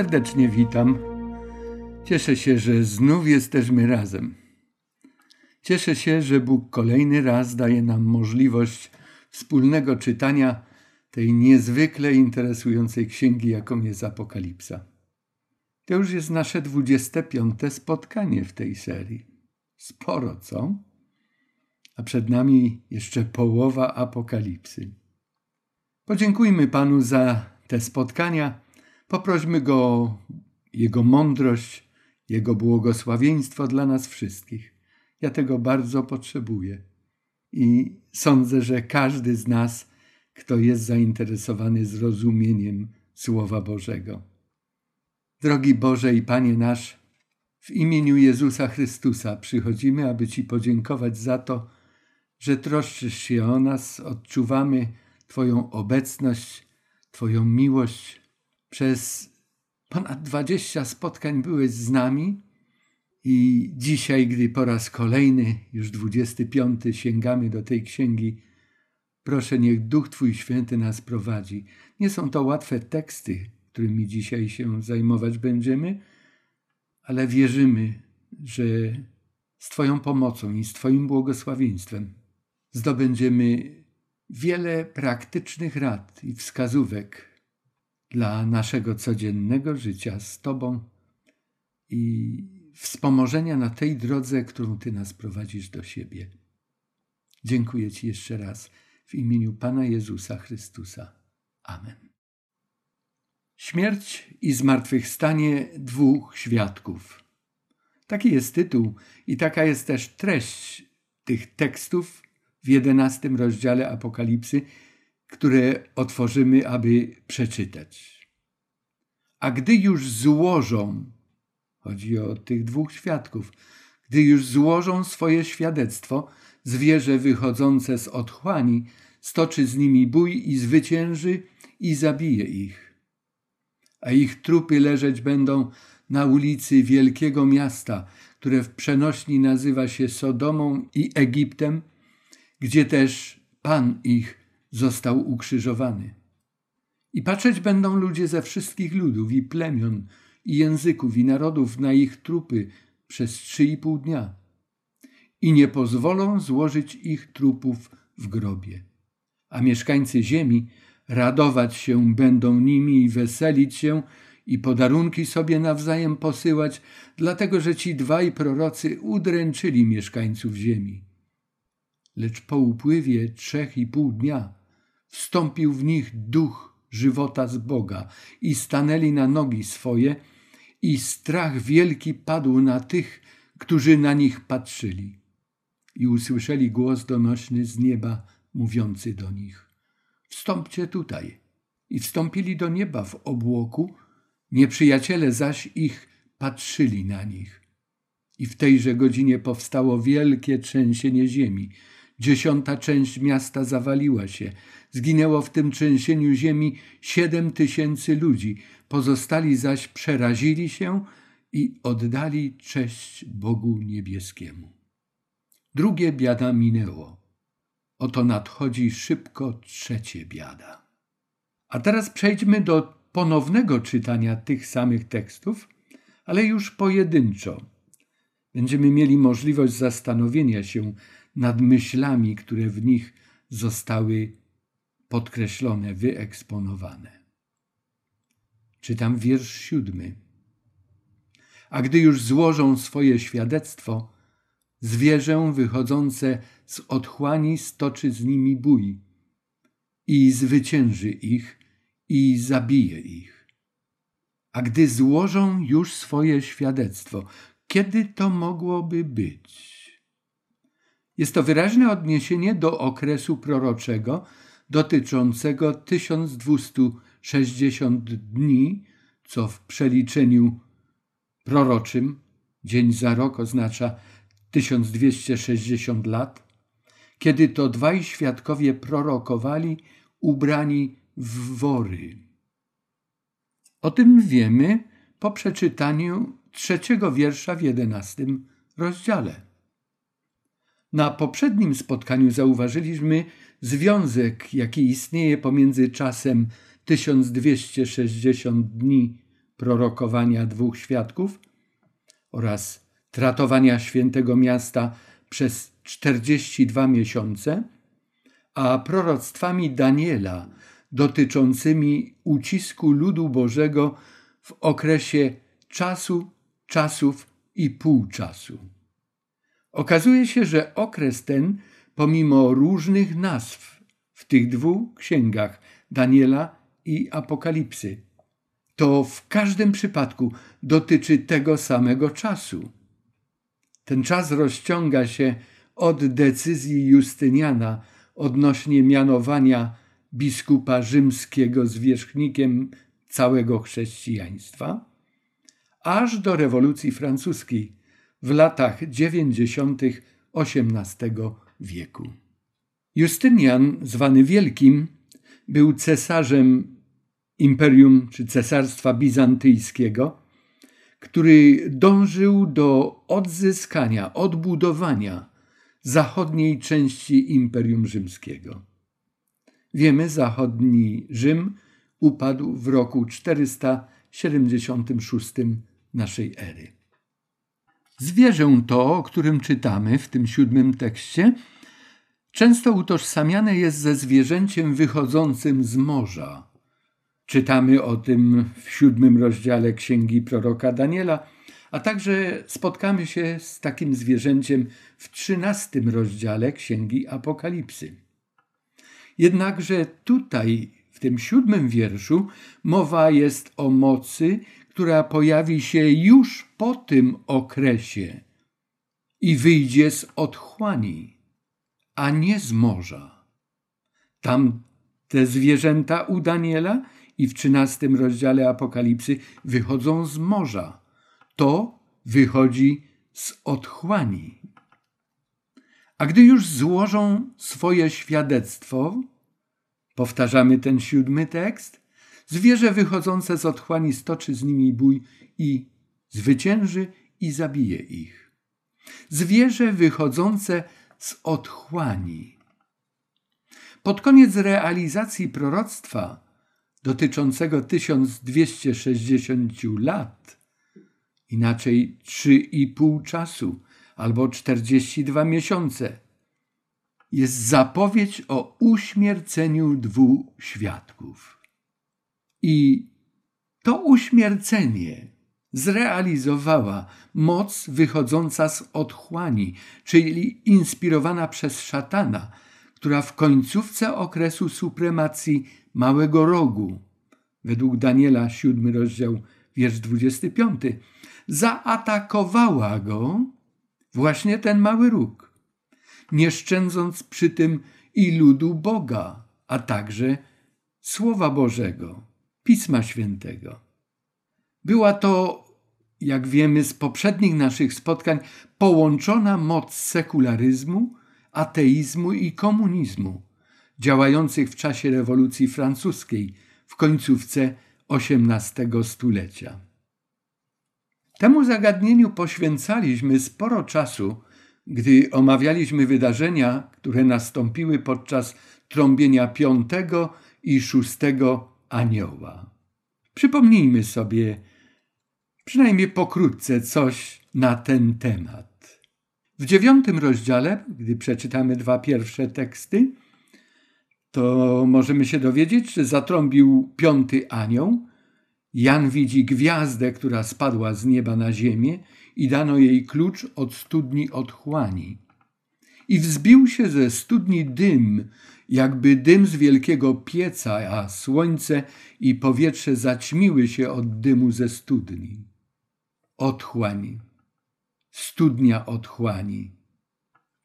Serdecznie witam. Cieszę się, że znów jesteśmy razem. Cieszę się, że Bóg kolejny raz daje nam możliwość wspólnego czytania tej niezwykle interesującej księgi, jaką jest Apokalipsa. To już jest nasze 25. spotkanie w tej serii. Sporo, co? A przed nami jeszcze połowa Apokalipsy. Podziękujmy Panu za te spotkania. Poprośmy Go o Jego mądrość, Jego błogosławieństwo dla nas wszystkich. Ja tego bardzo potrzebuję. I sądzę, że każdy z nas, kto jest zainteresowany zrozumieniem Słowa Bożego. Drogi Boże i Panie nasz, w imieniu Jezusa Chrystusa przychodzimy, aby Ci podziękować za to, że troszczysz się o nas, odczuwamy Twoją obecność, Twoją miłość. Przez ponad dwadzieścia spotkań byłeś z nami i dzisiaj, gdy po raz kolejny, już dwudziesty piąty, sięgamy do tej księgi, proszę, niech Duch Twój Święty nas prowadzi. Nie są to łatwe teksty, którymi dzisiaj się zajmować będziemy, ale wierzymy, że z Twoją pomocą i z Twoim błogosławieństwem zdobędziemy wiele praktycznych rad i wskazówek dla naszego codziennego życia z Tobą i wspomożenia na tej drodze, którą Ty nas prowadzisz do siebie. Dziękuję Ci jeszcze raz w imieniu Pana Jezusa Chrystusa. Amen. Śmierć i zmartwychwstanie dwóch świadków. Taki jest tytuł i taka jest też treść tych tekstów w jedenastym rozdziale Apokalipsy, które otworzymy, aby przeczytać. A gdy już złożą, chodzi o tych dwóch świadków, gdy już złożą swoje świadectwo, zwierzę wychodzące z otchłani stoczy z nimi bój i zwycięży i zabije ich. A ich trupy leżeć będą na ulicy wielkiego miasta, które w przenośni nazywa się Sodomą i Egiptem, gdzie też Pan ich został ukrzyżowany. I patrzeć będą ludzie ze wszystkich ludów i plemion, i języków, i narodów na ich trupy przez trzy i pół dnia. I nie pozwolą złożyć ich trupów w grobie. A mieszkańcy ziemi radować się będą nimi i weselić się i podarunki sobie nawzajem posyłać, dlatego że ci dwaj prorocy udręczyli mieszkańców ziemi. Lecz po upływie trzech i pół dnia wstąpił w nich duch żywota z Boga i stanęli na nogi swoje i strach wielki padł na tych, którzy na nich patrzyli. I usłyszeli głos donośny z nieba, mówiący do nich: Wstąpcie tutaj. I wstąpili do nieba w obłoku, nieprzyjaciele zaś ich patrzyli na nich. I w tejże godzinie powstało wielkie trzęsienie ziemi. Dziesiąta część miasta zawaliła się. Zginęło w tym trzęsieniu ziemi siedem tysięcy ludzi. Pozostali zaś przerazili się i oddali cześć Bogu Niebieskiemu. Drugie biada minęło. Oto nadchodzi szybko trzecie biada. A teraz przejdźmy do ponownego czytania tych samych tekstów, ale już pojedynczo. Będziemy mieli możliwość zastanowienia się nad myślami, które w nich zostały podkreślone, wyeksponowane. Czytam wiersz siódmy. A gdy już złożą swoje świadectwo, zwierzę wychodzące z otchłani stoczy z nimi bój i zwycięży ich i zabije ich. A gdy złożą już swoje świadectwo, kiedy to mogłoby być? Jest to wyraźne odniesienie do okresu proroczego dotyczącego 1260 dni, co w przeliczeniu proroczym dzień za rok oznacza 1260 lat, kiedy to dwaj świadkowie prorokowali ubrani w wory. O tym wiemy po przeczytaniu trzeciego wiersza w jedenastym rozdziale. Na poprzednim spotkaniu zauważyliśmy związek, jaki istnieje pomiędzy czasem 1260 dni prorokowania dwóch świadków oraz tratowania świętego miasta przez 42 miesiące, a proroctwami Daniela dotyczącymi ucisku ludu Bożego w okresie czasu, czasów i półczasu. Okazuje się, że okres ten, pomimo różnych nazw w tych dwóch księgach Daniela i Apokalipsy, to w każdym przypadku dotyczy tego samego czasu. Ten czas rozciąga się od decyzji Justyniana odnośnie mianowania biskupa rzymskiego zwierzchnikiem całego chrześcijaństwa, aż do rewolucji francuskiej w latach dziewięćdziesiątych XVIII wieku. Justynian, zwany Wielkim, był cesarzem imperium czy cesarstwa bizantyjskiego, który dążył do odzyskania, odbudowania zachodniej części Imperium Rzymskiego. Wiemy, zachodni Rzym upadł w roku 476 naszej ery. Zwierzę to, o którym czytamy w tym siódmym tekście, często utożsamiane jest ze zwierzęciem wychodzącym z morza. Czytamy o tym w siódmym rozdziale księgi proroka Daniela, a także spotkamy się z takim zwierzęciem w trzynastym rozdziale księgi Apokalipsy. Jednakże tutaj, w tym siódmym wierszu, mowa jest o mocy, która pojawi się już po tym okresie i wyjdzie z otchłani, a nie z morza. Tam te zwierzęta u Daniela i w trzynastym rozdziale Apokalipsy wychodzą z morza. To wychodzi z otchłani. A gdy już złożą swoje świadectwo, powtarzamy ten siódmy tekst, zwierzę wychodzące z otchłani stoczy z nimi bój i zwycięży i zabije ich. Zwierzę wychodzące z otchłani. Pod koniec realizacji proroctwa dotyczącego 1260 lat, inaczej 3,5 czasu albo 42 miesiące, jest zapowiedź o uśmierceniu dwóch świadków. I to uśmiercenie zrealizowała moc wychodząca z otchłani, czyli inspirowana przez szatana, która w końcówce okresu supremacji Małego Rogu, według Daniela 7 rozdział, wiersz 25, zaatakowała go właśnie ten mały róg, nie szczędząc przy tym i ludu Boga, a także Słowa Bożego, Pisma Świętego. Była to, jak wiemy z poprzednich naszych spotkań, połączona moc sekularyzmu, ateizmu i komunizmu, działających w czasie rewolucji francuskiej w końcówce XVIII stulecia. Temu zagadnieniu poświęcaliśmy sporo czasu, gdy omawialiśmy wydarzenia, które nastąpiły podczas trąbienia piątego i szóstego anioła. Przypomnijmy sobie przynajmniej pokrótce coś na ten temat. W dziewiątym rozdziale, gdy przeczytamy dwa pierwsze teksty, to możemy się dowiedzieć, że zatrąbił piąty anioł. Jan widzi gwiazdę, która spadła z nieba na ziemię i dano jej klucz od studni otchłani. I wzbił się ze studni dym, jakby dym z wielkiego pieca, a słońce i powietrze zaćmiły się od dymu ze studni. Otchłań, studnia otchłani.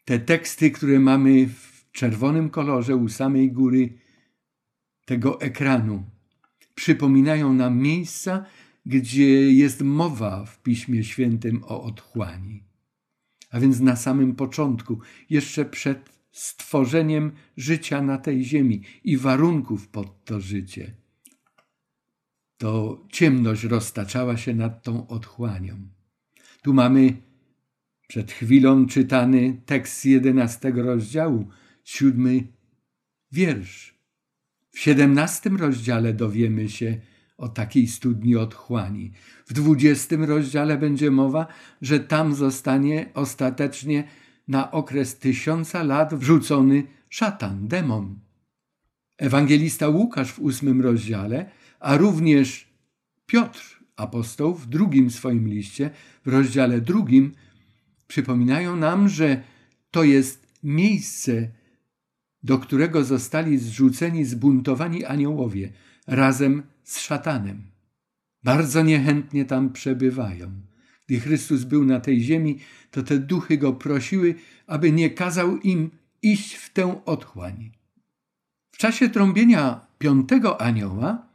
Te teksty, które mamy w czerwonym kolorze u samej góry tego ekranu przypominają nam miejsca, gdzie jest mowa w Piśmie Świętym o otchłani. A więc na samym początku, jeszcze przed stworzeniem życia na tej ziemi i warunków pod to życie, to ciemność roztaczała się nad tą otchłanią. Tu mamy przed chwilą czytany tekst z jedenastego rozdziału siódmy wiersz. W siedemnastym rozdziale dowiemy się o takiej studni otchłani. W dwudziestym rozdziale będzie mowa, że tam zostanie ostatecznie na okres tysiąca lat wrzucony szatan, demon. Ewangelista Łukasz w ósmym rozdziale, a również Piotr, apostoł, w drugim swoim liście, w rozdziale drugim, przypominają nam, że to jest miejsce, do którego zostali zrzuceni zbuntowani aniołowie razem z szatanem. Bardzo niechętnie tam przebywają. Gdy Chrystus był na tej ziemi, to te duchy go prosiły, aby nie kazał im iść w tę otchłań. W czasie trąbienia piątego anioła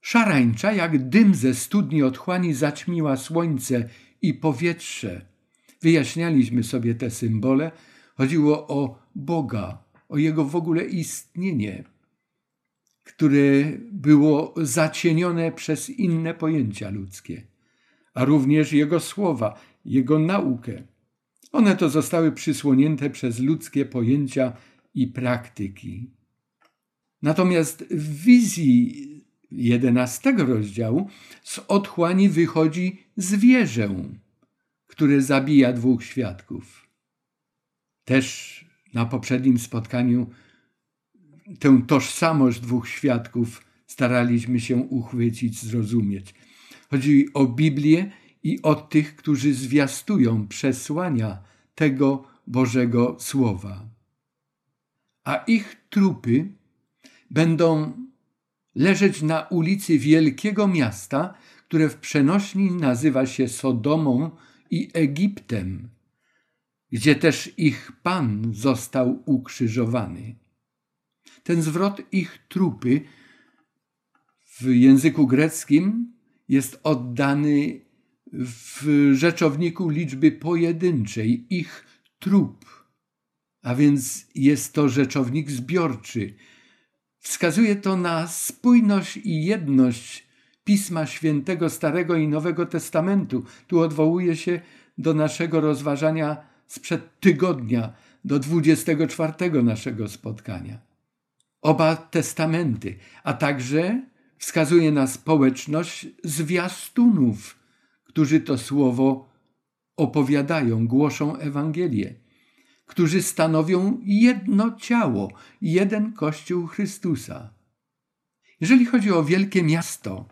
szarańcza jak dym ze studni otchłani zaćmiła słońce i powietrze. Wyjaśnialiśmy sobie te symbole. Chodziło o Boga, o Jego w ogóle istnienie, które było zacienione przez inne pojęcia ludzkie, a również Jego słowa, Jego naukę. One to zostały przysłonięte przez ludzkie pojęcia i praktyki. Natomiast w wizji jedenastego rozdziału z otchłani wychodzi zwierzę, które zabija dwóch świadków. Też na poprzednim spotkaniu tę tożsamość dwóch świadków staraliśmy się uchwycić, zrozumieć. Chodzi o Biblię i o tych, którzy zwiastują przesłania tego Bożego Słowa. A ich trupy będą leżeć na ulicy wielkiego miasta, które w przenośni nazywa się Sodomą i Egiptem, gdzie też ich Pan został ukrzyżowany. Ten zwrot ich trupy w języku greckim jest oddany w rzeczowniku liczby pojedynczej, ich trup, a więc jest to rzeczownik zbiorczy. Wskazuje to na spójność i jedność Pisma Świętego Starego i Nowego Testamentu. Tu odwołuje się do naszego rozważania sprzed tygodnia, do 24 naszego spotkania. Oba testamenty, a także wskazuje na społeczność zwiastunów, którzy to słowo opowiadają, głoszą Ewangelię, którzy stanowią jedno ciało, jeden Kościół Chrystusa. Jeżeli chodzi o wielkie miasto,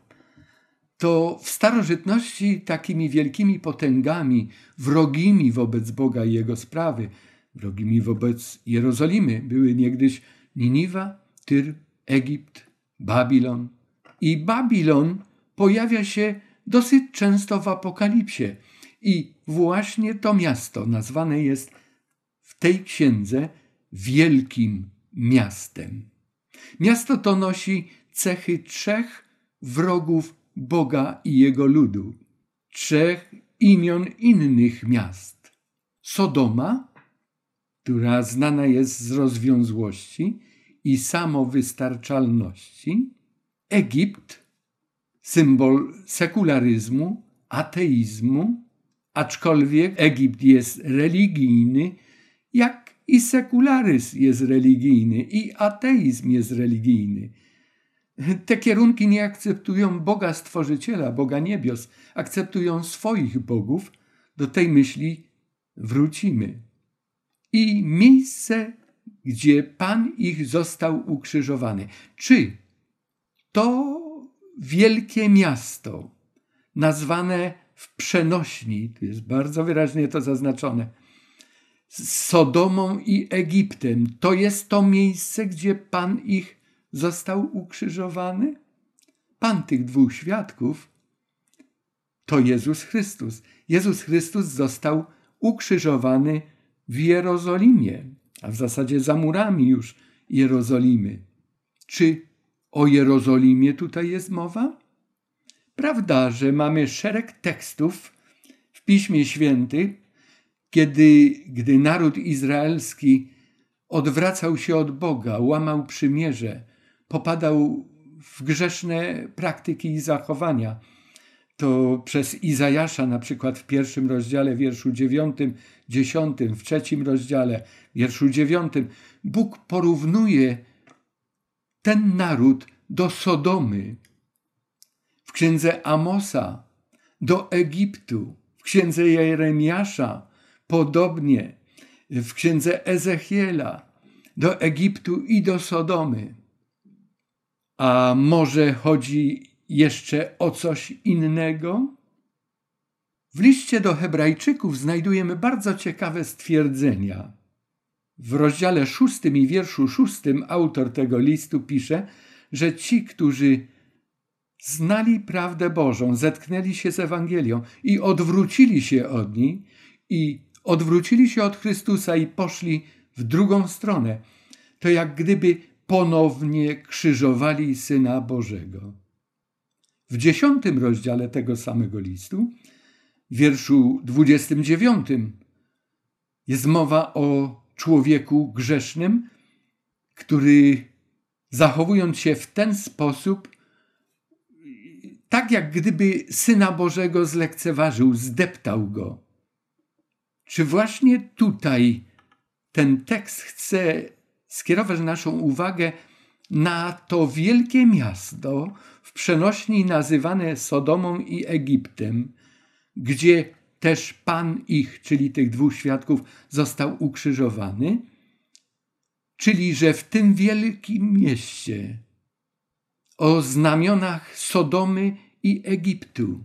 to w starożytności takimi wielkimi potęgami, wrogimi wobec Boga i Jego sprawy, wrogimi wobec Jerozolimy były niegdyś Niniwa, Tyr, Egipt, Babilon. I Babilon pojawia się dosyć często w Apokalipsie. I właśnie to miasto nazwane jest w tej księdze wielkim miastem. Miasto to nosi cechy trzech wrogów Boga i jego ludu, trzech imion innych miast. Sodoma, która znana jest z rozwiązłości i samowystarczalności, Egipt, symbol sekularyzmu, ateizmu, aczkolwiek Egipt jest religijny, jak i sekularyzm jest religijny, i ateizm jest religijny. Te kierunki nie akceptują Boga Stworzyciela, Boga Niebios, akceptują swoich bogów. Do tej myśli wrócimy. I miejsce, gdzie Pan ich został ukrzyżowany. Czy to wielkie miasto, nazwane w przenośni, tu jest bardzo wyraźnie to zaznaczone, Sodomą i Egiptem, to jest to miejsce, gdzie Pan ich został ukrzyżowany? Pan tych dwóch świadków to Jezus Chrystus. Jezus Chrystus został ukrzyżowany w Jerozolimie, a w zasadzie za murami już Jerozolimy. Czy o Jerozolimie tutaj jest mowa? Prawda, że mamy szereg tekstów w Piśmie Świętym, kiedy, gdy naród izraelski odwracał się od Boga, łamał przymierze, popadał w grzeszne praktyki i zachowania. To przez Izajasza, na przykład w pierwszym rozdziale, wierszu dziewiątym, dziesiątym, w trzecim rozdziale, wierszu dziewiątym, Bóg porównuje ten naród do Sodomy. księdze Amosa do Egiptu, w księdze Jeremiasza podobnie, w księdze Ezechiela do Egiptu i do Sodomy. A może chodzi jeszcze o coś innego? W liście do Hebrajczyków znajdujemy bardzo ciekawe stwierdzenia. W rozdziale szóstym i wierszu szóstym autor tego listu pisze, że ci, którzy znali prawdę Bożą, zetknęli się z Ewangelią i odwrócili się od niej i odwrócili się od Chrystusa i poszli w drugą stronę, to jak gdyby ponownie krzyżowali Syna Bożego. W dziesiątym rozdziale tego samego listu, wierszu dwudziestym dziewiątym, jest mowa o człowieku grzesznym, który zachowując się w ten sposób, tak jak gdyby Syna Bożego zlekceważył, zdeptał go. Czy właśnie tutaj ten tekst chce skierować naszą uwagę na to wielkie miasto w przenośni nazywane Sodomą i Egiptem, gdzie też Pan ich, czyli tych dwóch świadków, został ukrzyżowany? Czyli, że w tym wielkim mieście o znamionach Sodomy i Egiptu,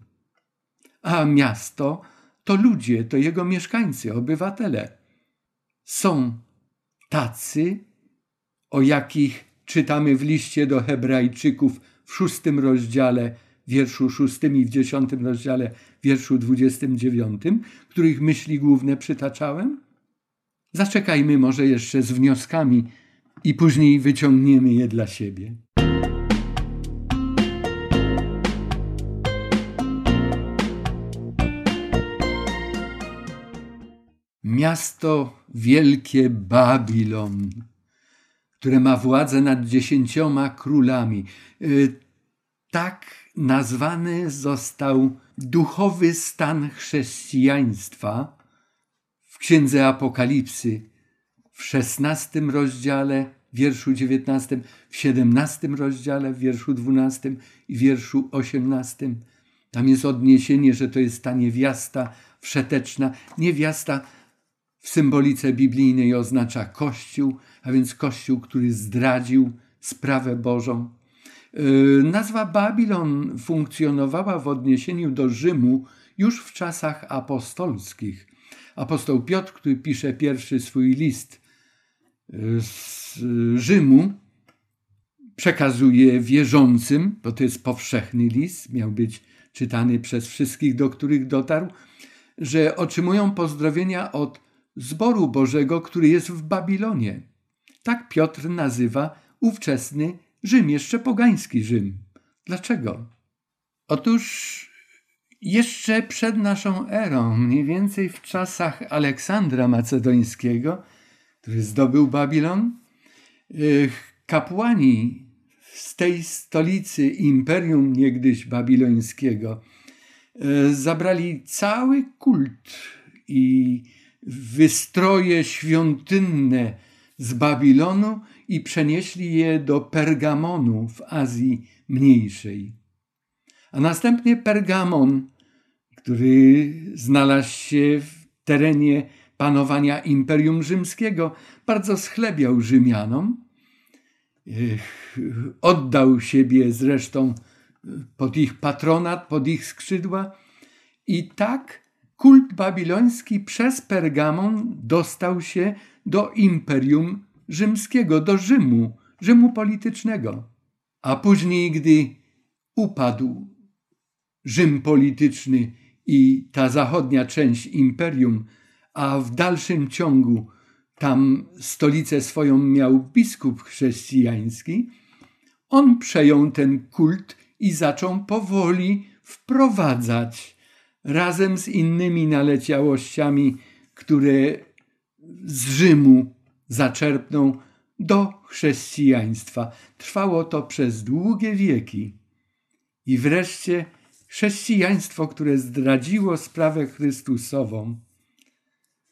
a miasto to ludzie, to jego mieszkańcy, obywatele, są tacy, o jakich czytamy w liście do Hebrajczyków w szóstym rozdziale, wierszu szóstym i w dziesiątym rozdziale, wierszu dwudziestym dziewiątym, których myśli główne przytaczałem? Zaczekajmy może jeszcze z wnioskami i później wyciągniemy je dla siebie. Miasto wielkie Babilon, które ma władzę nad dziesięcioma królami. Y, tak nazwany został duchowy stan chrześcijaństwa w Księdze Apokalipsy w szesnastym rozdziale, wierszu dziewiętnastym, w siedemnastym rozdziale, w wierszu dwunastym i wierszu osiemnastym. Tam jest odniesienie, że to jest ta niewiasta wszeteczna. Niewiasta w symbolice biblijnej oznacza Kościół, a więc Kościół, który zdradził sprawę Bożą. Yy, nazwa Babilon funkcjonowała w odniesieniu do Rzymu już w czasach apostolskich. Apostoł Piotr, który pisze pierwszy swój list yy, z Rzymu, przekazuje wierzącym, bo to jest powszechny list, miał być czytany przez wszystkich, do których dotarł, że otrzymują pozdrowienia od zboru Bożego, który jest w Babilonie. Tak Piotr nazywa ówczesny Rzym, jeszcze pogański Rzym. Dlaczego? Otóż jeszcze przed naszą erą, mniej więcej w czasach Aleksandra Macedońskiego, który zdobył Babilon, y, kapłani z tej stolicy imperium niegdyś babilońskiego y, zabrali cały kult i wystroje świątynne z Babilonu i przenieśli je do Pergamonu w Azji Mniejszej. A następnie Pergamon, który znalazł się w terenie panowania Imperium Rzymskiego, bardzo schlebiał Rzymianom. Oddał siebie zresztą pod ich patronat, pod ich skrzydła i tak kult babiloński przez Pergamon dostał się do Imperium Rzymskiego, do Rzymu, Rzymu politycznego. A później, gdy upadł Rzym polityczny i ta zachodnia część imperium, a w dalszym ciągu tam stolicę swoją miał biskup chrześcijański, on przejął ten kult i zaczął powoli wprowadzać razem z innymi naleciałościami, które z Rzymu zaczerpnął do chrześcijaństwa. Trwało to przez długie wieki. I wreszcie chrześcijaństwo, które zdradziło sprawę Chrystusową,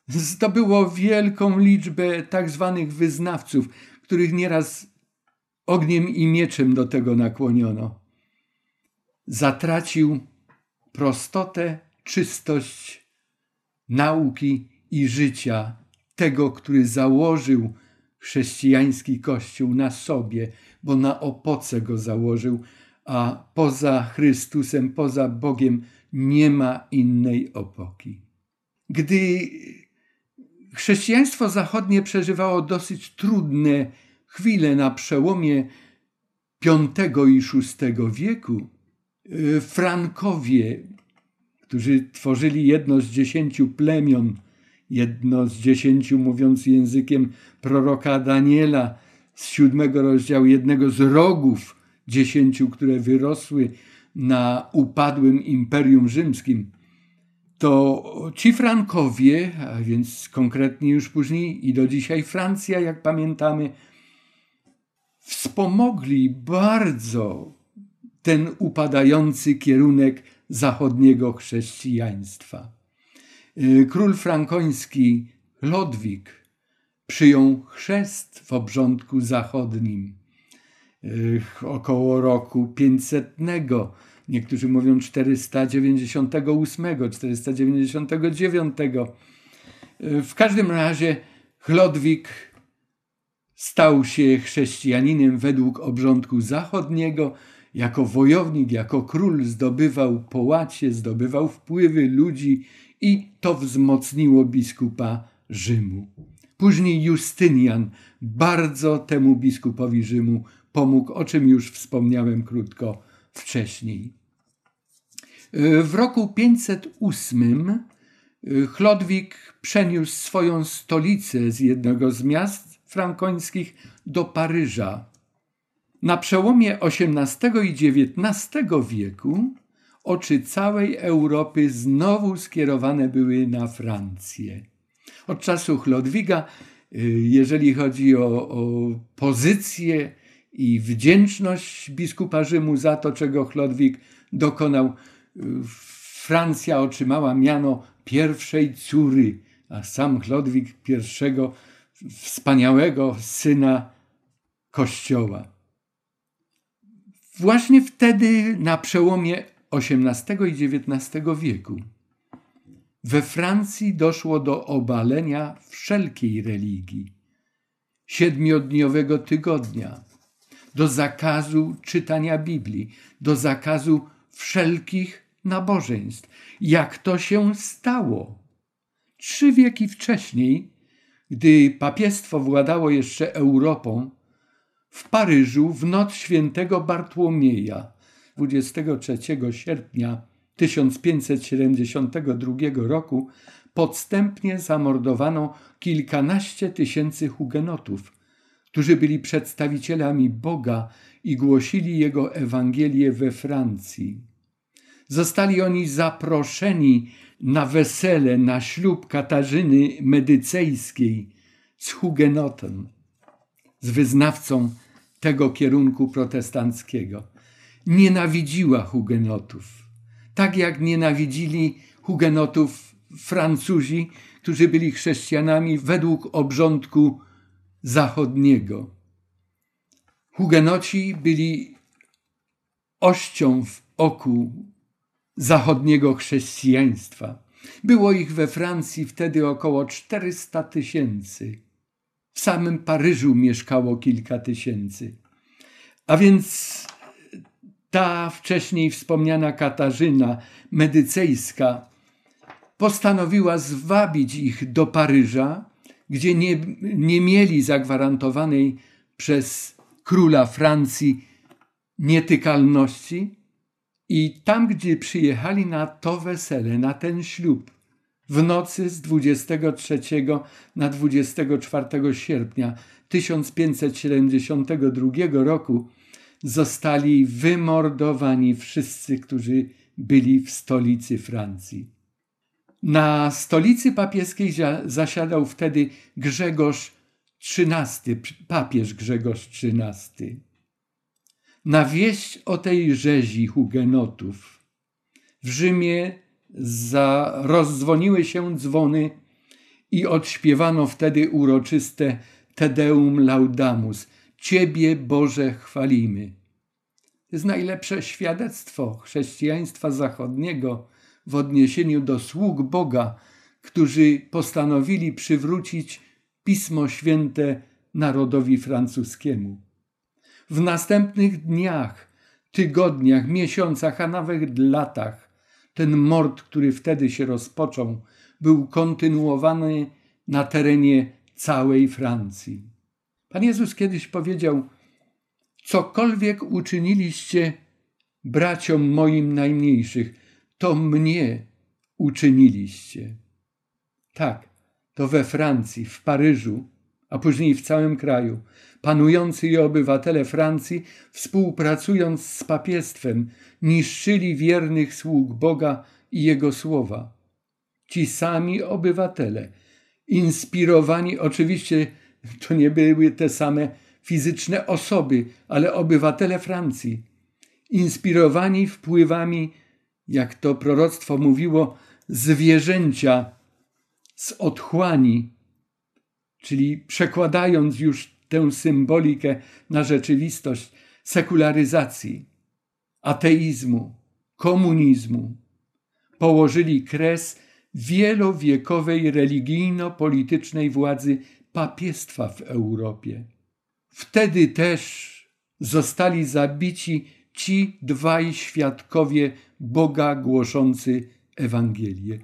zdobyło wielką liczbę tak zwanych wyznawców, których nieraz ogniem i mieczem do tego nakłoniono. zatracił prostotę, czystość nauki i życia tego, który założył chrześcijański kościół na sobie, bo na opoce go założył, a poza Chrystusem, poza Bogiem nie ma innej opoki. Gdy chrześcijaństwo zachodnie przeżywało dosyć trudne chwile na przełomie V i VI wieku, y, Frankowie, którzy tworzyli jedno z dziesięciu plemion, jedno z dziesięciu, mówiąc językiem proroka Daniela, z siódmego rozdziału, jednego z rogów dziesięciu, które wyrosły na upadłym Imperium Rzymskim, to ci Frankowie, a więc konkretnie już później i do dzisiaj Francja, jak pamiętamy, wspomogli bardzo ten upadający kierunek zachodniego chrześcijaństwa. Y, król frankoński Lodwik przyjął chrzest w obrządku zachodnim około roku 500. Niektórzy mówią 498, 499. Y, w każdym razie Chlodwik stał się chrześcijaninem według obrządku zachodniego, jako wojownik, jako król zdobywał połacie, zdobywał wpływy ludzi i to wzmocniło biskupa Rzymu. Później Justynian bardzo temu biskupowi Rzymu pomógł, o czym już wspomniałem krótko wcześniej. W roku 508 Chlodwik przeniósł swoją stolicę z jednego z miast frankońskich do Paryża. Na przełomie XVIII i XIX wieku oczy całej Europy znowu skierowane były na Francję. Od czasu Chlodwiga, y, jeżeli chodzi o, o pozycję i wdzięczność biskupa Rzymu za to, czego Chlodwig dokonał, y, Francja otrzymała miano pierwszej córy, a sam Chlodwig pierwszego wspaniałego syna Kościoła. Właśnie wtedy, na przełomie XVIII i XIX wieku, we Francji doszło do obalenia wszelkiej religii, siedmiodniowego tygodnia, do zakazu czytania Biblii, do zakazu wszelkich nabożeństw. Jak to się stało? Trzy wieki wcześniej, gdy papiestwo władało jeszcze Europą, w Paryżu w noc świętego Bartłomieja 23 sierpnia 1572 roku podstępnie zamordowano kilkanaście tysięcy hugenotów, którzy byli przedstawicielami Boga i głosili Jego Ewangelię we Francji. Zostali oni zaproszeni na wesele, na ślub Katarzyny Medycejskiej z hugenotem, z wyznawcą tego kierunku protestanckiego. Nienawidziła hugenotów, tak jak nienawidzili hugenotów Francuzi, którzy byli chrześcijanami według obrządku zachodniego. Hugenoci byli ością w oku zachodniego chrześcijaństwa. Było ich we Francji wtedy około 400 tysięcy. W samym Paryżu mieszkało kilka tysięcy. A więc ta wcześniej wspomniana Katarzyna Medycejska postanowiła zwabić ich do Paryża, gdzie nie, nie mieli zagwarantowanej przez króla Francji nietykalności. I tam, gdzie przyjechali na to wesele, na ten ślub, w nocy z 23 na 24 sierpnia 1572 roku zostali wymordowani wszyscy, którzy byli w stolicy Francji. Na stolicy papieskiej zasiadał wtedy Grzegorz XIII, papież Grzegorz XIII. Na wieść o tej rzezi hugenotów w Rzymie za, rozdzwoniły się dzwony i odśpiewano wtedy uroczyste Te Deum Laudamus. Ciebie, Boże, chwalimy. To jest najlepsze świadectwo chrześcijaństwa zachodniego w odniesieniu do sług Boga, którzy postanowili przywrócić Pismo Święte narodowi francuskiemu. W następnych dniach, tygodniach, miesiącach, a nawet latach ten mord, który wtedy się rozpoczął, był kontynuowany na terenie całej Francji. Pan Jezus kiedyś powiedział: Cokolwiek uczyniliście braciom moim najmniejszych, to mnie uczyniliście. Tak, to we Francji, w Paryżu, a później w całym kraju, panujący i obywatele Francji, współpracując z papiestwem, niszczyli wiernych sług Boga i Jego słowa. Ci sami obywatele, inspirowani, oczywiście to nie były te same fizyczne osoby, ale obywatele Francji, inspirowani wpływami, jak to proroctwo mówiło, zwierzęcia z otchłani, czyli przekładając już tę symbolikę na rzeczywistość sekularyzacji, ateizmu, komunizmu, położyli kres wielowiekowej religijno-politycznej władzy papiestwa w Europie. Wtedy też zostali zabici ci dwaj świadkowie Boga głoszący Ewangelię.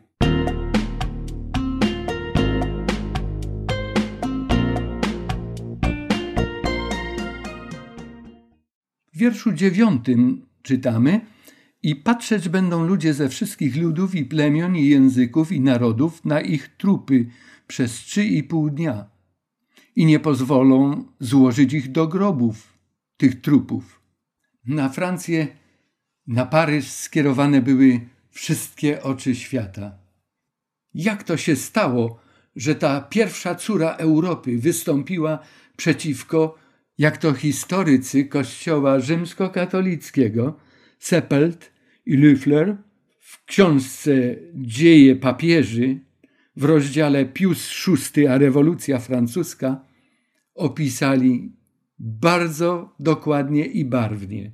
W wierszu dziewiątym czytamy i patrzeć będą ludzie ze wszystkich ludów i plemion i języków i narodów na ich trupy przez trzy i pół dnia i nie pozwolą złożyć ich do grobów, tych trupów. Na Francję, na Paryż skierowane były wszystkie oczy świata. Jak to się stało, że ta pierwsza córa Europy wystąpiła przeciwko, jak to historycy Kościoła rzymskokatolickiego, Seppelt i Lüffler w książce Dzieje papieży w rozdziale Pius VI a rewolucja francuska opisali bardzo dokładnie i barwnie.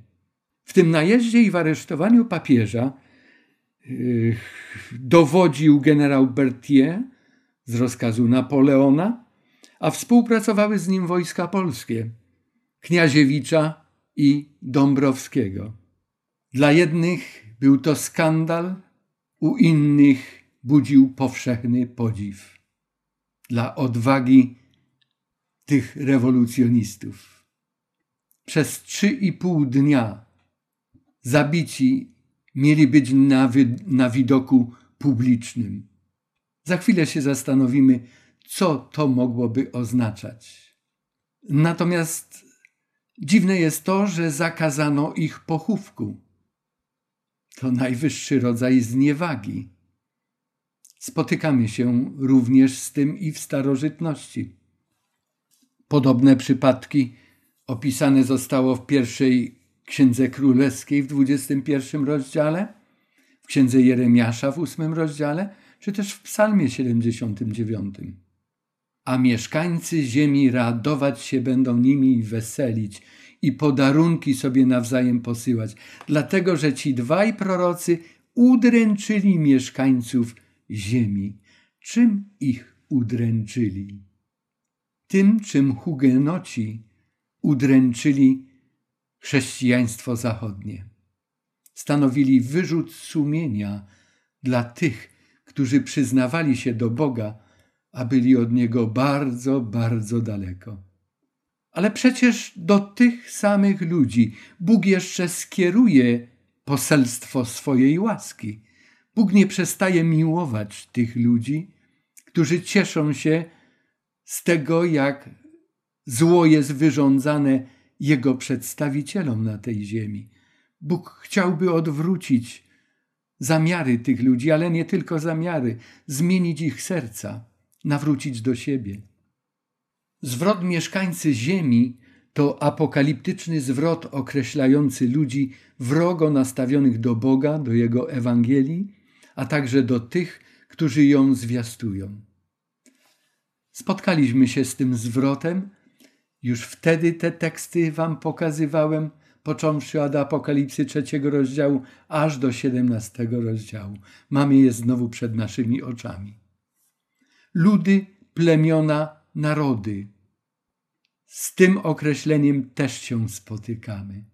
W tym najeździe i w aresztowaniu papieża yy, dowodził generał Berthier z rozkazu Napoleona, a współpracowały z nim wojska polskie Kniaziewicza i Dąbrowskiego. Dla jednych był to skandal, u innych budził powszechny podziw. Dla odwagi tych rewolucjonistów. Przez trzy i pół dnia zabici mieli być na, wy, na widoku publicznym. Za chwilę się zastanowimy, co to mogłoby oznaczać. Natomiast dziwne jest to, że zakazano ich pochówku. To najwyższy rodzaj zniewagi. Spotykamy się również z tym i w starożytności. Podobne przypadki opisane zostało w pierwszej Księdze Królewskiej w 21 rozdziale, w Księdze Jeremiasza w 8 rozdziale, czy też w Psalmie 79. A mieszkańcy ziemi radować się będą nimi i weselić i podarunki sobie nawzajem posyłać, dlatego że ci dwaj prorocy udręczyli mieszkańców ziemi. Czym ich udręczyli? Tym, czym hugenoci udręczyli chrześcijaństwo zachodnie. Stanowili wyrzut sumienia dla tych, którzy przyznawali się do Boga, a byli od Niego bardzo, bardzo daleko. Ale przecież do tych samych ludzi Bóg jeszcze skieruje poselstwo swojej łaski. Bóg nie przestaje miłować tych ludzi, którzy cieszą się z tego, jak zło jest wyrządzane jego przedstawicielom na tej ziemi. Bóg chciałby odwrócić zamiary tych ludzi, ale nie tylko zamiary, zmienić ich serca, nawrócić do siebie. Zwrot mieszkańcy ziemi to apokaliptyczny zwrot określający ludzi wrogo nastawionych do Boga, do Jego Ewangelii, a także do tych, którzy ją zwiastują. Spotkaliśmy się z tym zwrotem. Już wtedy te teksty Wam pokazywałem począwszy od Apokalipsy trzeciego rozdziału, aż do siedemnastego rozdziału. Mamy je znowu przed naszymi oczami. Ludy, plemiona, narody. Z tym określeniem też się spotykamy.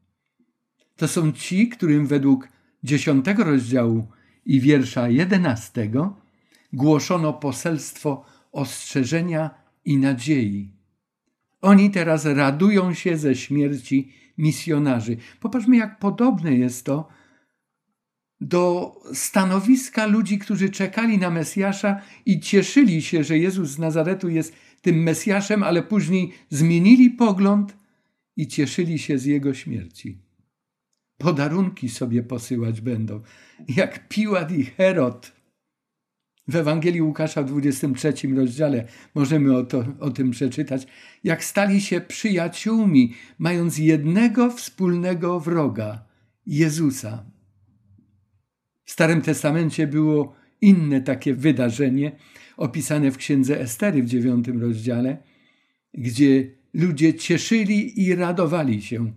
To są ci, którym według dziesiątego rozdziału i wiersza jedenastego głoszono poselstwo ostrzeżenia i nadziei. Oni teraz radują się ze śmierci misjonarzy. Popatrzmy, jak podobne jest to do stanowiska ludzi, którzy czekali na Mesjasza i cieszyli się, że Jezus z Nazaretu jest tym Mesjaszem, ale później zmienili pogląd i cieszyli się z jego śmierci. Podarunki sobie posyłać będą, jak Piłat i Herod. W Ewangelii Łukasza w 23 rozdziale możemy o, to, o tym przeczytać, jak stali się przyjaciółmi, mając jednego wspólnego wroga Jezusa. W Starym Testamencie było inne takie wydarzenie, opisane w księdze Estery w dziewiątym rozdziale, gdzie ludzie cieszyli i radowali się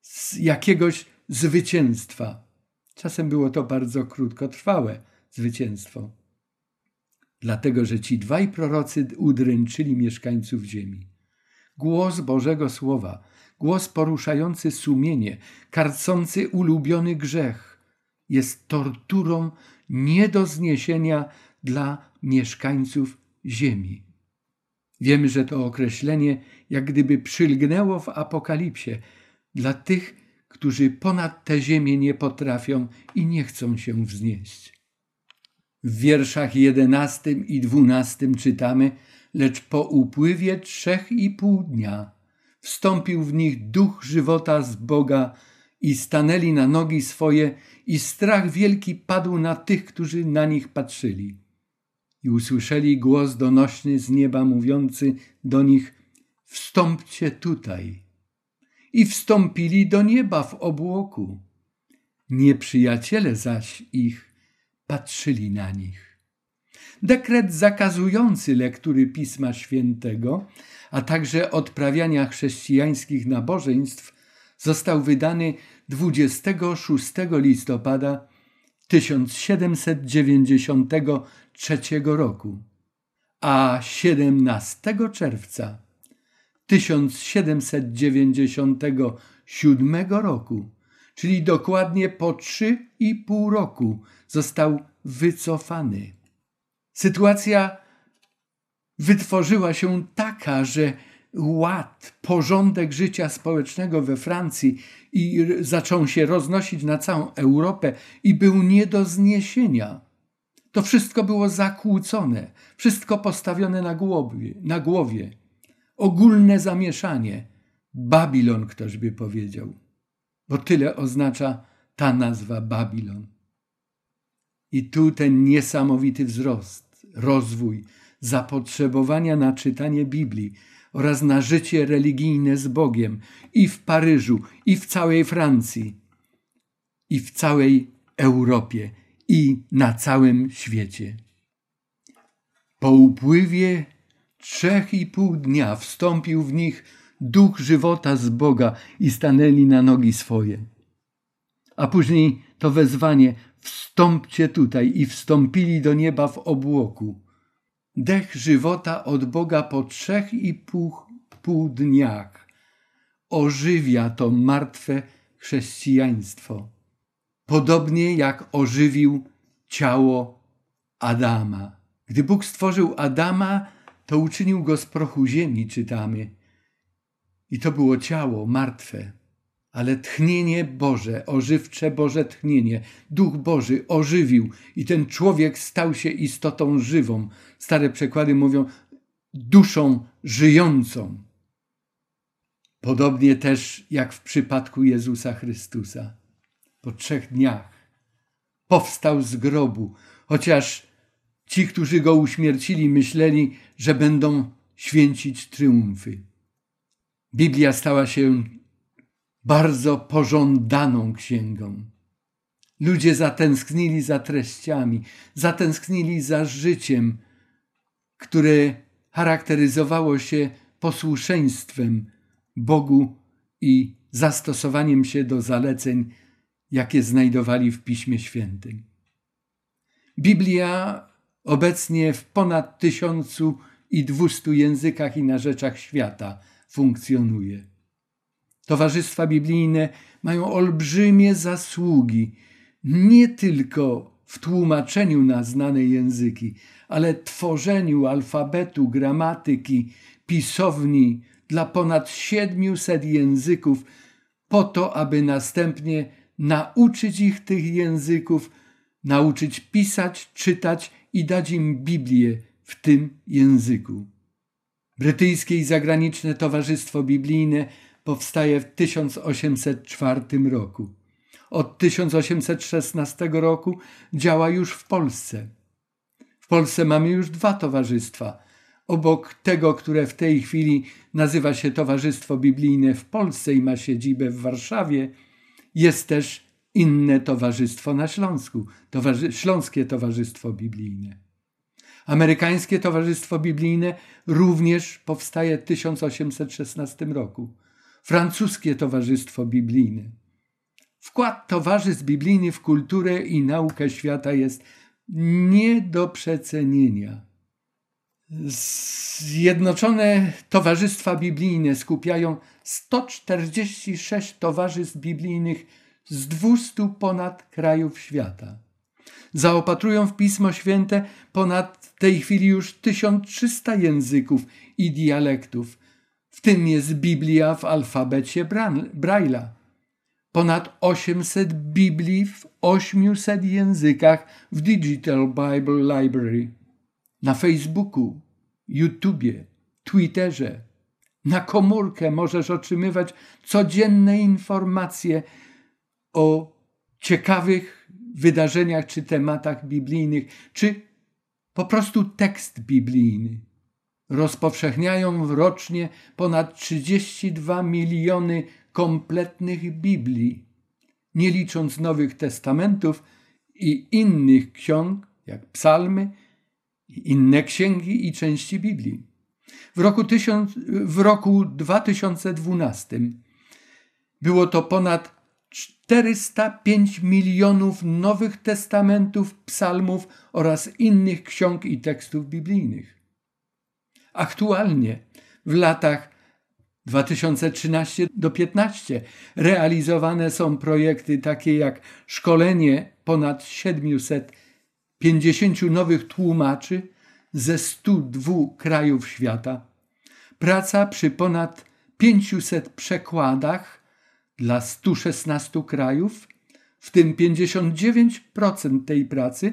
z jakiegoś zwycięstwa. Czasem było to bardzo krótkotrwałe zwycięstwo. Dlatego, że ci dwaj prorocy udręczyli mieszkańców ziemi. Głos Bożego Słowa, głos poruszający sumienie, karcący ulubiony grzech, jest torturą nie do zniesienia dla mieszkańców ziemi. Wiemy, że to określenie jak gdyby przylgnęło w Apokalipsie dla tych, którzy ponad tę ziemię nie potrafią i nie chcą się wznieść. W wierszach jedenastym i dwunastym czytamy, lecz po upływie trzech i pół dnia wstąpił w nich duch żywota z Boga i stanęli na nogi swoje i strach wielki padł na tych, którzy na nich patrzyli. I usłyszeli głos donośny z nieba mówiący do nich, wstąpcie tutaj i wstąpili do nieba w obłoku. Nieprzyjaciele zaś ich patrzyli na nich. Dekret zakazujący lektury Pisma Świętego, a także odprawiania chrześcijańskich nabożeństw został wydany 26 listopada 1793 roku, a 17 czerwca 1797 roku, czyli dokładnie po trzy i pół roku, został wycofany. Sytuacja wytworzyła się taka, że ład, porządek życia społecznego we Francji i zaczął się roznosić na całą Europę i był nie do zniesienia. To wszystko było zakłócone, wszystko postawione na głowie. Na głowie ogólne zamieszanie. Babilon, ktoś by powiedział, bo tyle oznacza ta nazwa Babilon. I tu ten niesamowity wzrost, rozwój, zapotrzebowania na czytanie Biblii oraz na życie religijne z Bogiem i w Paryżu, i w całej Francji, i w całej Europie, i na całym świecie. Po upływie trzech i pół dnia wstąpił w nich duch żywota z Boga i stanęli na nogi swoje. A później to wezwanie: wstąpcie tutaj i wstąpili do nieba w obłoku. Dech żywota od Boga po trzech i pół, pół dniach ożywia to martwe chrześcijaństwo. Podobnie jak ożywił ciało Adama. Gdy Bóg stworzył Adama, to uczynił go z prochu ziemi, czytamy. I to było ciało martwe, ale tchnienie Boże, ożywcze Boże tchnienie, Duch Boży ożywił i ten człowiek stał się istotą żywą. Stare przekłady mówią duszą żyjącą. Podobnie też jak w przypadku Jezusa Chrystusa. Po trzech dniach powstał z grobu, chociaż Ci, którzy go uśmiercili, myśleli, że będą święcić triumfy. Biblia stała się bardzo pożądaną księgą. Ludzie zatęsknili za treściami, zatęsknili za życiem, które charakteryzowało się posłuszeństwem Bogu i zastosowaniem się do zaleceń, jakie znajdowali w Piśmie Świętym. Biblia obecnie w ponad tysiącu i dwustu językach i na rzeczach świata funkcjonuje. Towarzystwa biblijne mają olbrzymie zasługi nie tylko w tłumaczeniu na znane języki, ale tworzeniu alfabetu, gramatyki, pisowni dla ponad 700 języków, po to, aby następnie nauczyć ich tych języków, nauczyć pisać, czytać i dać im Biblię w tym języku. Brytyjskie i zagraniczne Towarzystwo Biblijne powstaje w 1804 roku. Od 1816 roku działa już w Polsce. W Polsce mamy już dwa towarzystwa. Obok tego, które w tej chwili nazywa się Towarzystwo Biblijne w Polsce i ma siedzibę w Warszawie, jest też inne towarzystwo na Śląsku, Towarzy Śląskie Towarzystwo Biblijne. Amerykańskie Towarzystwo Biblijne również powstaje w 1816 roku. Francuskie Towarzystwo Biblijne. Wkład towarzystw biblijnych w kulturę i naukę świata jest nie do przecenienia. Zjednoczone Towarzystwa Biblijne skupiają 146 towarzystw biblijnych z 200 ponad krajów świata. Zaopatrują w Pismo Święte ponad w tej chwili już 1300 języków i dialektów. W tym jest Biblia w alfabecie Braille'a. Ponad 800 Biblii w 800 językach w Digital Bible Library. Na Facebooku, YouTubie, Twitterze, na komórkę możesz otrzymywać codzienne informacje o ciekawych wydarzeniach czy tematach biblijnych, czy po prostu tekst biblijny. Rozpowszechniają rocznie ponad 32 miliony kompletnych Biblii, nie licząc Nowych Testamentów i innych ksiąg, jak psalmy, inne księgi i części Biblii. W roku, tysiąc, w roku 2012 było to ponad 405 milionów Nowych Testamentów, psalmów oraz innych ksiąg i tekstów biblijnych. Aktualnie w latach 2013 do 15 realizowane są projekty takie jak szkolenie ponad 750 nowych tłumaczy ze 102 krajów świata, praca przy ponad 500 przekładach dla 116 krajów, w tym 59% tej pracy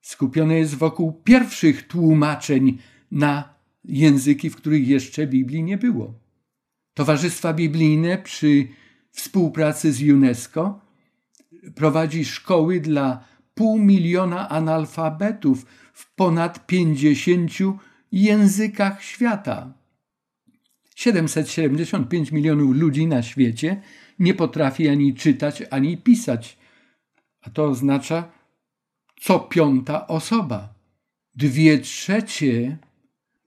skupione jest wokół pierwszych tłumaczeń na języki, w których jeszcze Biblii nie było. Towarzystwa Biblijne przy współpracy z UNESCO prowadzi szkoły dla pół miliona analfabetów w ponad 50 językach świata. 775 milionów ludzi na świecie nie potrafi ani czytać, ani pisać. A to oznacza co piąta osoba. Dwie trzecie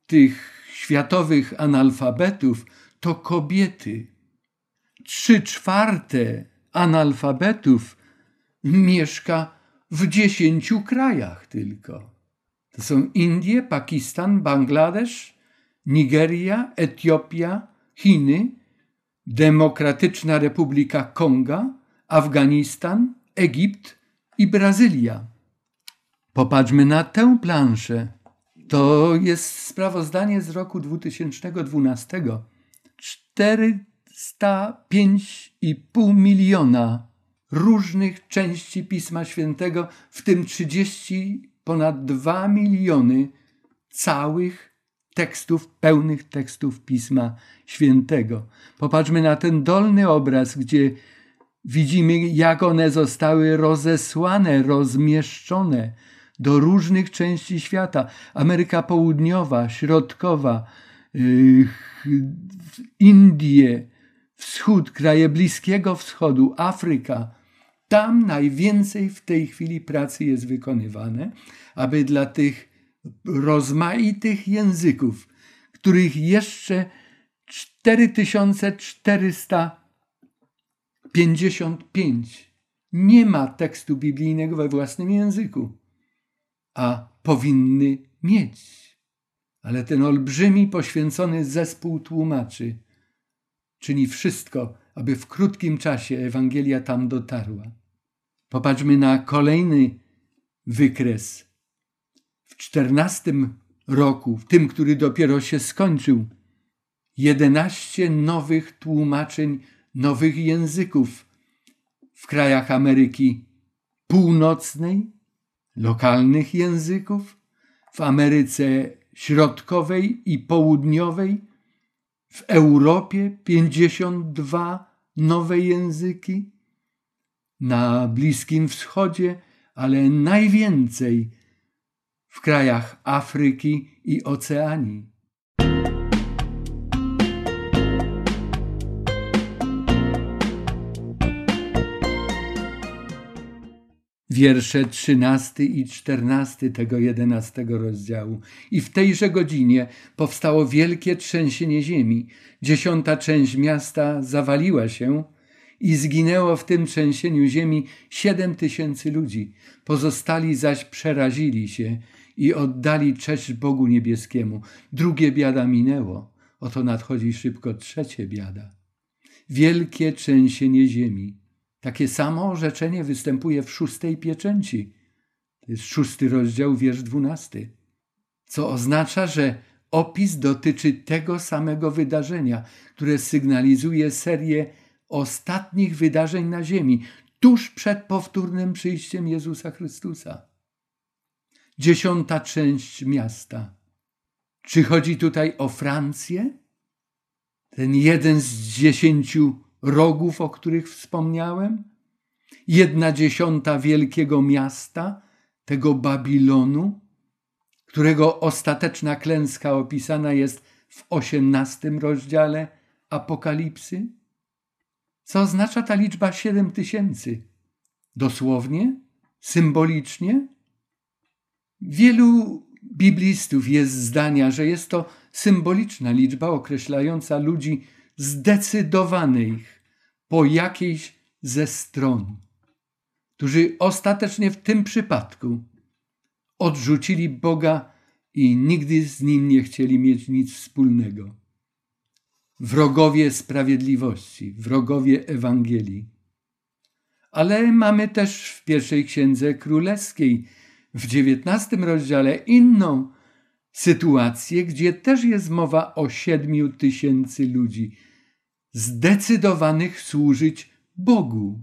tych światowych analfabetów to kobiety. Trzy czwarte analfabetów mieszka w dziesięciu krajach tylko. To są Indie, Pakistan, Bangladesz, Nigeria, Etiopia, Chiny, Demokratyczna Republika Konga, Afganistan, Egipt i Brazylia. Popatrzmy na tę planszę. To jest sprawozdanie z roku 2012. 405,5 miliona różnych części Pisma Świętego, w tym 30 ponad 2 miliony całych tekstów, pełnych tekstów Pisma Świętego. Popatrzmy na ten dolny obraz, gdzie widzimy, jak one zostały rozesłane, rozmieszczone do różnych części świata. Ameryka Południowa, Środkowa, yy, Indie, Wschód, kraje Bliskiego Wschodu, Afryka. Tam najwięcej w tej chwili pracy jest wykonywane, aby dla tych rozmaitych języków, których jeszcze 4400 55 nie ma tekstu biblijnego we własnym języku, a powinny mieć. Ale ten olbrzymi, poświęcony zespół tłumaczy czyni wszystko, aby w krótkim czasie Ewangelia tam dotarła. Popatrzmy na kolejny wykres. W czternastym roku, w tym, który dopiero się skończył, jedenaście nowych tłumaczeń nowych języków w krajach Ameryki Północnej, lokalnych języków, w Ameryce Środkowej i Południowej, w Europie 52 nowe języki, na Bliskim Wschodzie, ale najwięcej w krajach Afryki i Oceanii. wiersze 13 i 14 tego 11 rozdziału. I w tejże godzinie powstało wielkie trzęsienie ziemi. Dziesiąta część miasta zawaliła się i zginęło w tym trzęsieniu ziemi siedem tysięcy ludzi. Pozostali zaś przerazili się i oddali cześć Bogu niebieskiemu. Drugie biada minęło. Oto nadchodzi szybko trzecie biada. Wielkie trzęsienie ziemi. Takie samo orzeczenie występuje w szóstej pieczęci. To jest szósty rozdział, wiersz dwunasty. Co oznacza, że opis dotyczy tego samego wydarzenia, które sygnalizuje serię ostatnich wydarzeń na ziemi, tuż przed powtórnym przyjściem Jezusa Chrystusa. Dziesiąta część miasta. Czy chodzi tutaj o Francję? Ten jeden z dziesięciu rogów, o których wspomniałem, jedna dziesiąta wielkiego miasta, tego Babilonu, którego ostateczna klęska opisana jest w osiemnastym rozdziale Apokalipsy? Co oznacza ta liczba siedem tysięcy? Dosłownie? Symbolicznie? Wielu biblistów jest zdania, że jest to symboliczna liczba określająca ludzi zdecydowanych po jakiejś ze stron, którzy ostatecznie w tym przypadku odrzucili Boga i nigdy z Nim nie chcieli mieć nic wspólnego. Wrogowie sprawiedliwości, wrogowie Ewangelii. Ale mamy też w pierwszej księdze królewskiej, w dziewiętnastym rozdziale, inną sytuację, gdzie też jest mowa o siedmiu tysięcy ludzi zdecydowanych służyć Bogu.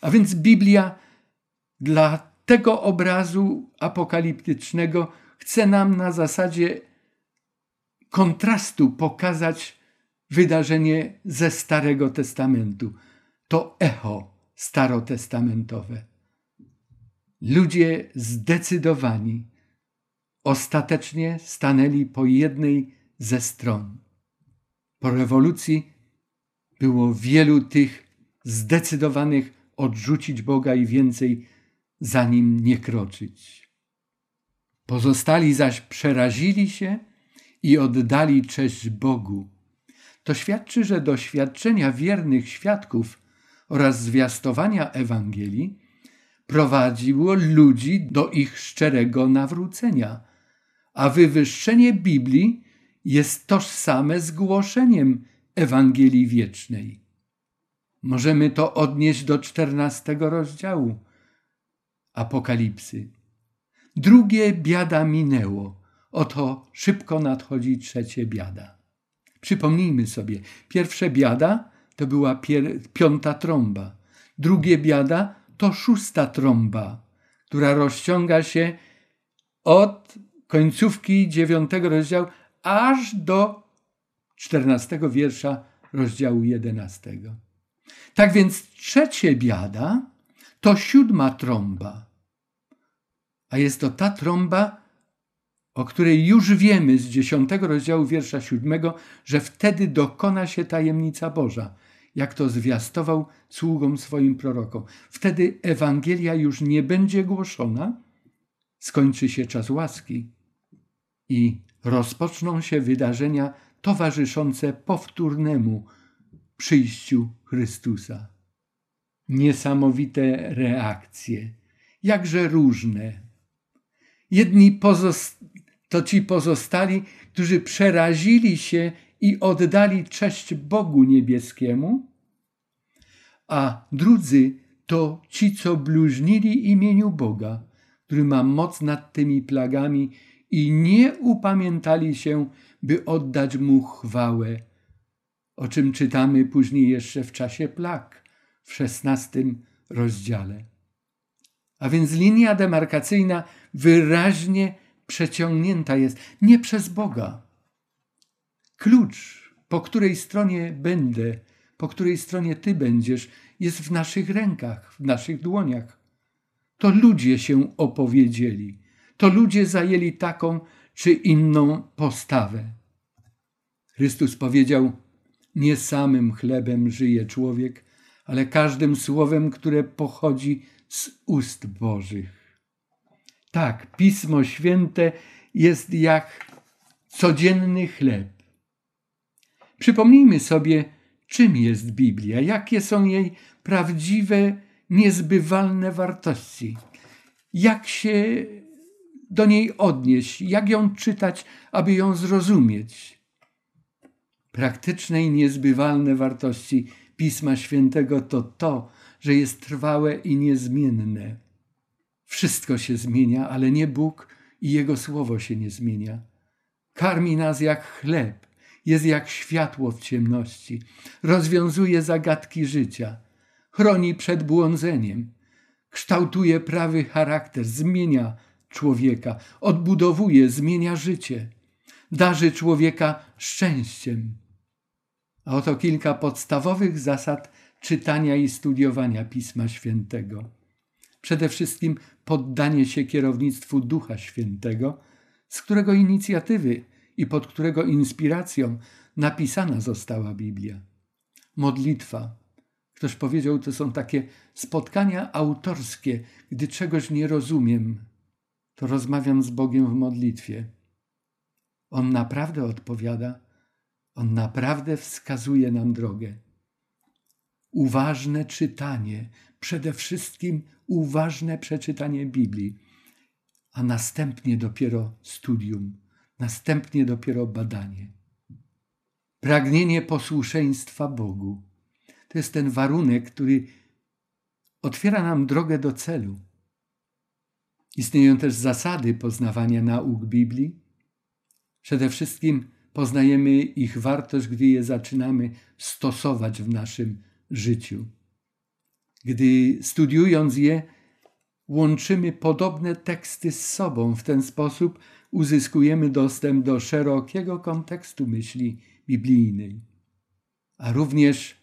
A więc Biblia dla tego obrazu apokaliptycznego chce nam na zasadzie kontrastu pokazać wydarzenie ze Starego Testamentu. To echo starotestamentowe. Ludzie zdecydowani ostatecznie stanęli po jednej ze stron. Po rewolucji było wielu tych zdecydowanych odrzucić Boga i więcej za nim nie kroczyć. Pozostali zaś przerazili się i oddali cześć Bogu. To świadczy, że doświadczenia wiernych świadków oraz zwiastowania Ewangelii prowadziło ludzi do ich szczerego nawrócenia, a wywyższenie Biblii jest tożsame z głoszeniem Ewangelii Wiecznej. Możemy to odnieść do czternastego rozdziału Apokalipsy. Drugie biada minęło, oto szybko nadchodzi trzecie biada. Przypomnijmy sobie, pierwsze biada to była piąta trąba, drugie biada to szósta trąba, która rozciąga się od końcówki dziewiątego rozdziału aż do czternastego wiersza rozdziału jedenastego. Tak więc trzecie biada to siódma trąba. A jest to ta trąba, o której już wiemy z dziesiątego rozdziału wiersza siódmego, że wtedy dokona się tajemnica Boża, jak to zwiastował sługom swoim prorokom. Wtedy Ewangelia już nie będzie głoszona, skończy się czas łaski i rozpoczną się wydarzenia towarzyszące powtórnemu przyjściu Chrystusa. Niesamowite reakcje, jakże różne. Jedni to ci pozostali, którzy przerazili się i oddali cześć Bogu niebieskiemu, a drudzy to ci, co bluźnili imieniu Boga, który ma moc nad tymi plagami i nie upamiętali się, by oddać mu chwałę, o czym czytamy później jeszcze w czasie plag w szesnastym rozdziale. A więc linia demarkacyjna wyraźnie przeciągnięta jest nie przez Boga. Klucz, po której stronie będę, po której stronie Ty będziesz, jest w naszych rękach, w naszych dłoniach. To ludzie się opowiedzieli, to ludzie zajęli taką czy inną postawę. Chrystus powiedział: Nie samym chlebem żyje człowiek, ale każdym słowem, które pochodzi z ust Bożych. Tak, Pismo Święte jest jak codzienny chleb. Przypomnijmy sobie, czym jest Biblia, jakie są jej prawdziwe, niezbywalne wartości, jak się do niej odnieść, jak ją czytać, aby ją zrozumieć. Praktyczne i niezbywalne wartości Pisma Świętego to to, że jest trwałe i niezmienne. Wszystko się zmienia, ale nie Bóg i Jego Słowo się nie zmienia. Karmi nas jak chleb, jest jak światło w ciemności, rozwiązuje zagadki życia, chroni przed błądzeniem, kształtuje prawy charakter, zmienia człowieka, odbudowuje, zmienia życie, darzy człowieka szczęściem. A oto kilka podstawowych zasad czytania i studiowania Pisma Świętego. Przede wszystkim poddanie się kierownictwu Ducha Świętego, z którego inicjatywy i pod którego inspiracją napisana została Biblia. Modlitwa. Ktoś powiedział, to są takie spotkania autorskie, gdy czegoś nie rozumiem, to rozmawiam z Bogiem w modlitwie. On naprawdę odpowiada, on naprawdę wskazuje nam drogę. Uważne czytanie, przede wszystkim uważne przeczytanie Biblii, a następnie dopiero studium, następnie dopiero badanie. Pragnienie posłuszeństwa Bogu to jest ten warunek, który otwiera nam drogę do celu. Istnieją też zasady poznawania nauk Biblii. Przede wszystkim poznajemy ich wartość, gdy je zaczynamy stosować w naszym życiu. Gdy studiując je, łączymy podobne teksty z sobą. W ten sposób uzyskujemy dostęp do szerokiego kontekstu myśli biblijnej, a również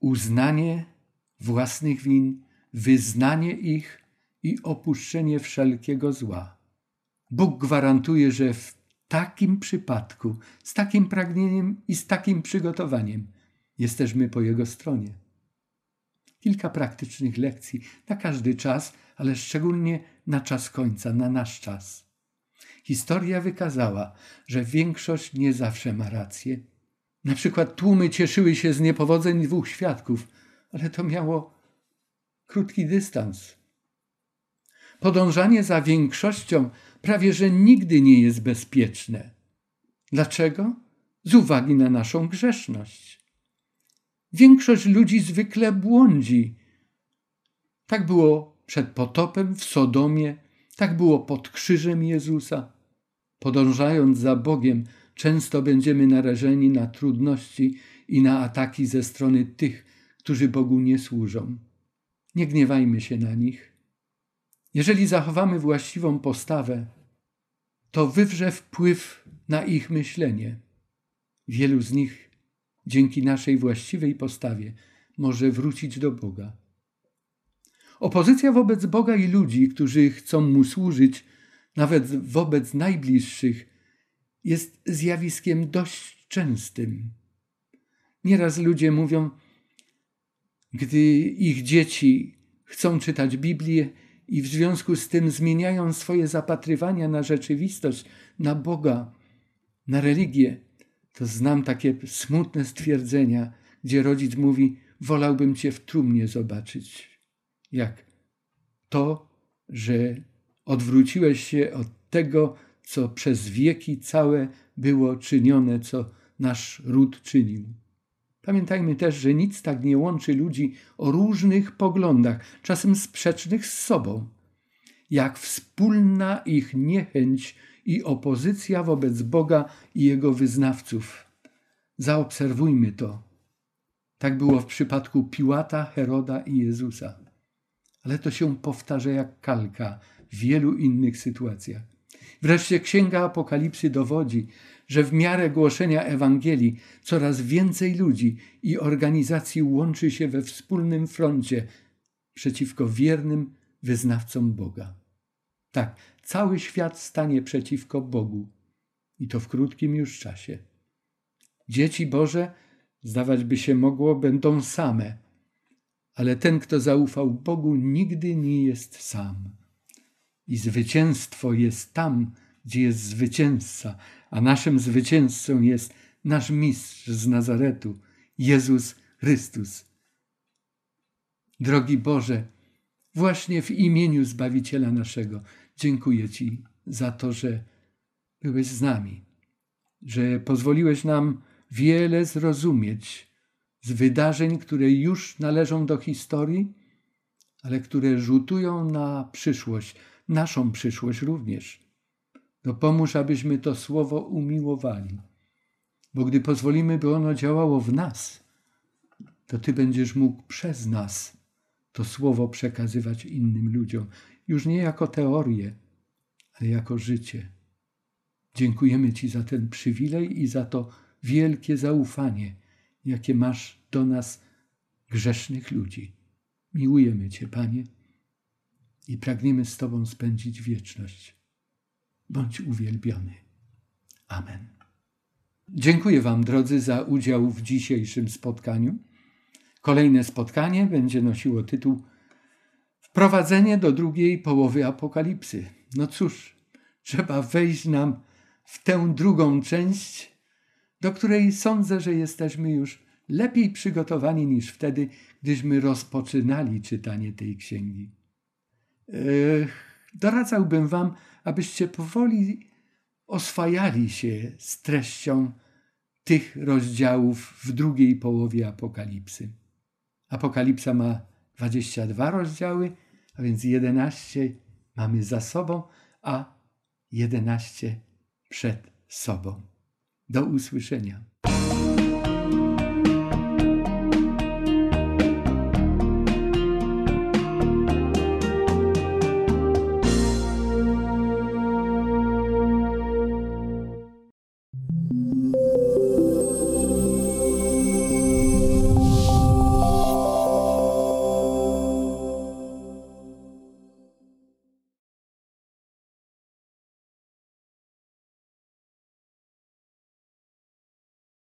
uznanie własnych win, wyznanie ich i opuszczenie wszelkiego zła. Bóg gwarantuje, że w takim przypadku, z takim pragnieniem i z takim przygotowaniem jesteśmy po Jego stronie. Kilka praktycznych lekcji na każdy czas, ale szczególnie na czas końca, na nasz czas. Historia wykazała, że większość nie zawsze ma rację. Na przykład tłumy cieszyły się z niepowodzeń dwóch świadków, ale to miało krótki dystans. Podążanie za większością prawie że nigdy nie jest bezpieczne. Dlaczego? Z uwagi na naszą grzeszność. Większość ludzi zwykle błądzi. Tak było przed potopem w Sodomie, tak było pod krzyżem Jezusa. Podążając za Bogiem, często będziemy narażeni na trudności i na ataki ze strony tych, którzy Bogu nie służą. Nie gniewajmy się na nich. Jeżeli zachowamy właściwą postawę, to wywrze wpływ na ich myślenie. Wielu z nich dzięki naszej właściwej postawie może wrócić do Boga. Opozycja wobec Boga i ludzi, którzy chcą mu służyć, nawet wobec najbliższych, jest zjawiskiem dość częstym. Nieraz ludzie mówią, gdy ich dzieci chcą czytać Biblię i w związku z tym zmieniają swoje zapatrywania na rzeczywistość, na Boga, na religię, to znam takie smutne stwierdzenia, gdzie rodzic mówi: Wolałbym cię w trumnie zobaczyć. Jak to, że odwróciłeś się od tego, co przez wieki całe było czynione, co nasz ród czynił. Pamiętajmy też, że nic tak nie łączy ludzi o różnych poglądach, czasem sprzecznych z sobą, jak wspólna ich niechęć i opozycja wobec Boga i Jego wyznawców. Zaobserwujmy to. Tak było w przypadku Piłata, Heroda i Jezusa. Ale to się powtarza jak kalka w wielu innych sytuacjach. Wreszcie Księga Apokalipsy dowodzi, że w miarę głoszenia Ewangelii coraz więcej ludzi i organizacji łączy się we wspólnym froncie przeciwko wiernym wyznawcom Boga. Tak, cały świat stanie przeciwko Bogu i to w krótkim już czasie. Dzieci Boże, zdawać by się mogło, będą same, ale ten, kto zaufał Bogu, nigdy nie jest sam. I zwycięstwo jest tam, gdzie jest zwycięzca, a naszym zwycięzcą jest nasz mistrz z Nazaretu, Jezus Chrystus. Drogi Boże, właśnie w imieniu Zbawiciela naszego dziękuję Ci za to, że byłeś z nami, że pozwoliłeś nam wiele zrozumieć z wydarzeń, które już należą do historii, ale które rzutują na przyszłość, naszą przyszłość również. Dopomóż, no abyśmy to słowo umiłowali, bo gdy pozwolimy, by ono działało w nas, to Ty będziesz mógł przez nas to słowo przekazywać innym ludziom, już nie jako teorię, ale jako życie. Dziękujemy Ci za ten przywilej i za to wielkie zaufanie, jakie masz do nas, grzesznych ludzi. Miłujemy Cię, Panie, i pragniemy z Tobą spędzić wieczność. Bądź uwielbiony. Amen. Dziękuję Wam, drodzy, za udział w dzisiejszym spotkaniu. Kolejne spotkanie będzie nosiło tytuł Wprowadzenie do drugiej połowy Apokalipsy. No cóż, trzeba wejść nam w tę drugą część, do której sądzę, że jesteśmy już lepiej przygotowani niż wtedy, gdyśmy rozpoczynali czytanie tej księgi. Doradzałbym Wam, abyście powoli oswajali się z treścią tych rozdziałów w drugiej połowie Apokalipsy. Apokalipsa ma 22 rozdziały, a więc 11 mamy za sobą, a 11 przed sobą. Do usłyszenia.